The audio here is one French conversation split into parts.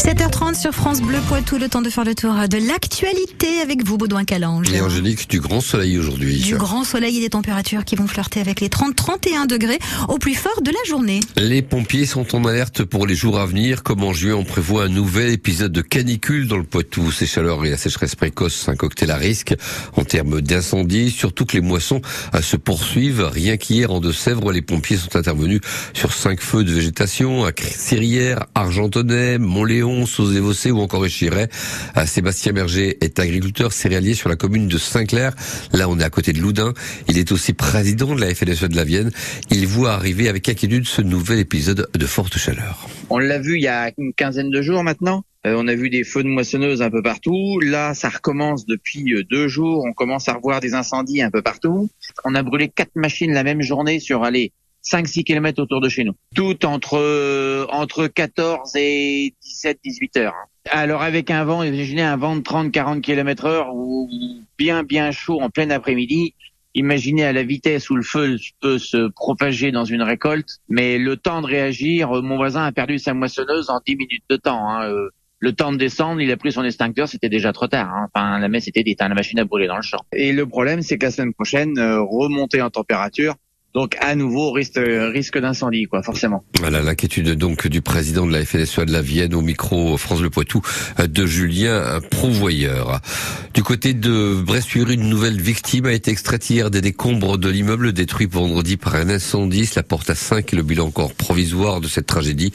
7h30 sur France Bleu Poitou, le temps de faire le tour de l'actualité avec vous, Baudouin Calange. Et Angélique, du grand soleil aujourd'hui. Du grand soleil et des températures qui vont flirter avec les 30-31 degrés au plus fort de la journée. Les pompiers sont en alerte pour les jours à venir. Comme en juin, on prévoit un nouvel épisode de canicule dans le Poitou. Ces chaleurs et la sécheresse précoce, un cocktail à risque en termes d'incendie. Surtout que les moissons euh, se poursuivent. Rien qu'hier, en Deux-Sèvres, les pompiers sont intervenus sur cinq feux de végétation à Sirière, Argentonnay, Montléon, Sauzé-Vossé ou encore Échiret. Euh, Sébastien Berger est agriculteur céréalier sur la commune de Saint-Clair. Là, on est à côté de Loudun. Il est aussi président de la FNSE de la Vienne. Il voit arriver avec inquiétude ce nouvel épisode de forte chaleur. On l'a vu il y a une quinzaine de jours maintenant. Euh, on a vu des feux de moissonneuses un peu partout. Là, ça recommence depuis euh, deux jours. On commence à revoir des incendies un peu partout. On a brûlé quatre machines la même journée sur, allez, 5-6 kilomètres autour de chez nous. Tout entre euh, entre 14 et 17, 18 heures. Alors avec un vent, imaginez un vent de 30, 40 kilomètres heure ou bien bien chaud en plein après-midi. Imaginez à la vitesse où le feu peut se propager dans une récolte, mais le temps de réagir, mon voisin a perdu sa moissonneuse en 10 minutes de temps. Hein. Euh, le temps de descendre, il a pris son extincteur, c'était déjà trop tard. Hein. Enfin, la messe était éteinte, la machine a brûlé dans le champ. Et le problème, c'est que la semaine prochaine, euh, remonter en température, donc à nouveau risque risque d'incendie quoi forcément. Voilà l'inquiétude donc du président de la FNSEA de la Vienne au micro France Le Poitou de Julien Prouvoyeur. Du côté de Bressuire, une nouvelle victime a été extraite hier des décombres de l'immeuble détruit vendredi par un incendie. La porte à 5 et le bilan encore provisoire de cette tragédie.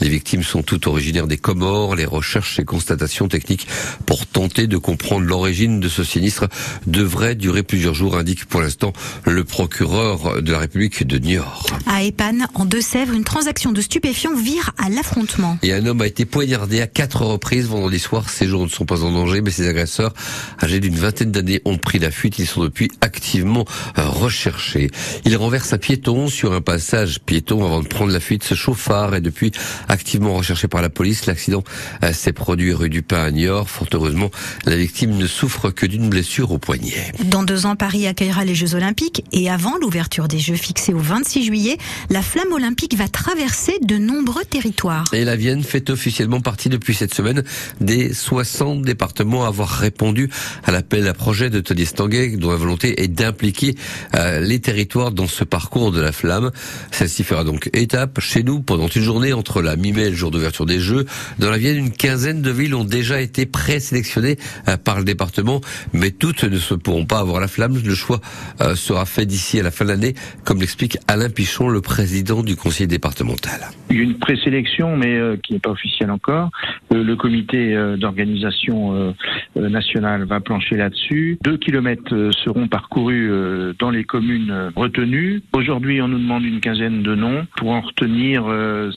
Les victimes sont toutes originaires des Comores. Les recherches et constatations techniques pour tenter de comprendre l'origine de ce sinistre devraient durer plusieurs jours, indique pour l'instant le procureur de la République de Niort. À Épanne, en Deux-Sèvres, une transaction de stupéfiants vire à l'affrontement. Et un homme a été poignardé à quatre reprises vendredi soir. Ses jours ne sont pas en danger, mais ses agresseurs, âgés d'une vingtaine d'années, ont pris la fuite. Ils sont depuis activement euh, recherchés. Il renverse un piéton sur un passage piéton avant de prendre la fuite. Ce chauffard est depuis activement recherché par la police. L'accident euh, s'est produit rue du Pin à Niort. Fort heureusement, la victime ne souffre que d'une blessure au poignet. Dans deux ans, Paris accueillera les Jeux Olympiques et avant l'ouverture des Jeux fixé au 26 juillet, la flamme olympique va traverser de nombreux territoires. Et la Vienne fait officiellement partie depuis cette semaine des 60 départements à avoir répondu à l'appel à projet de Tony Stanguet, dont la volonté est d'impliquer euh, les territoires dans ce parcours de la flamme. Celle-ci fera donc étape chez nous pendant une journée entre la mi-mai et le jour d'ouverture des Jeux. Dans la Vienne, une quinzaine de villes ont déjà été présélectionnées euh, par le département, mais toutes ne se pourront pas avoir la flamme. Le choix euh, sera fait d'ici à la fin de l'année comme l'explique Alain Pichon, le président du conseil départemental. Une présélection, mais euh, qui n'est pas officielle encore. Euh, le comité euh, d'organisation nationale va plancher là-dessus. Deux kilomètres seront parcourus dans les communes retenues. Aujourd'hui, on nous demande une quinzaine de noms pour en retenir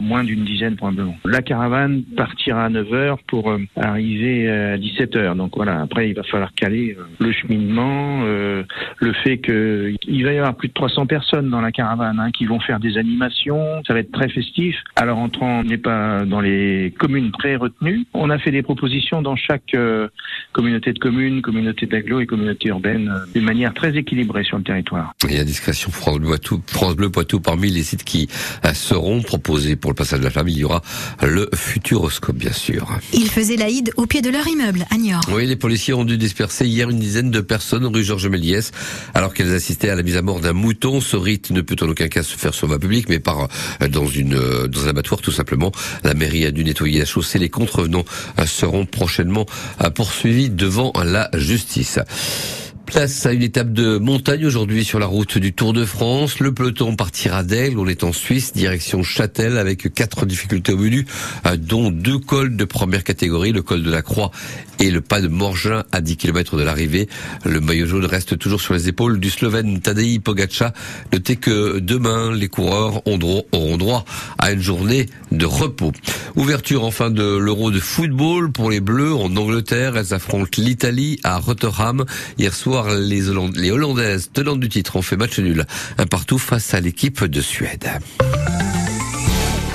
moins d'une dizaine probablement. La caravane partira à 9 heures pour arriver à 17 heures. Donc voilà, après, il va falloir caler le cheminement, le fait qu'il va y avoir plus de 300 personnes dans la caravane hein, qui vont faire des animations. Ça va être très festif. Alors entrant, on n'est pas dans les communes pré-retenues. On a fait des propositions dans chaque euh, communauté de communes, communauté d'agglo et communauté urbaine euh, d'une manière très équilibrée sur le territoire. Et à discrétion France Bleu Poitou, France Bleu Poitou parmi les sites qui euh, seront proposés pour le passage de la flamme, il y aura le Futuroscope bien sûr. Ils faisaient l'Aïd au pied de leur immeuble à Niort. Oui, les policiers ont dû disperser hier une dizaine de personnes rue Georges Méliès alors qu'elles assistaient à la mise à mort d'un mouton. Ce rite ne peut en aucun cas se faire sur voie publique, mais par euh, dans une dans un abattoir tout simplement. La mairie a dû nettoyer la chaussée. Les contrevenants seront prochainement poursuivis devant la justice. Place à une étape de montagne aujourd'hui sur la route du Tour de France. Le peloton partira d'Aigle, on est en Suisse, direction Châtel avec quatre difficultés au menu, dont deux cols de première catégorie, le col de la Croix et le pas de Morgin à 10 km de l'arrivée. Le maillot jaune reste toujours sur les épaules du Slovène Tadej Pogacar. Notez que demain, les coureurs auront droit à une journée de repos. Ouverture enfin de l'Euro de football pour les Bleus en Angleterre. Elles affrontent l'Italie à Rotterdam. Hier soir, les, Hollandaises tenantes du titre ont fait match nul partout face à l'équipe de Suède.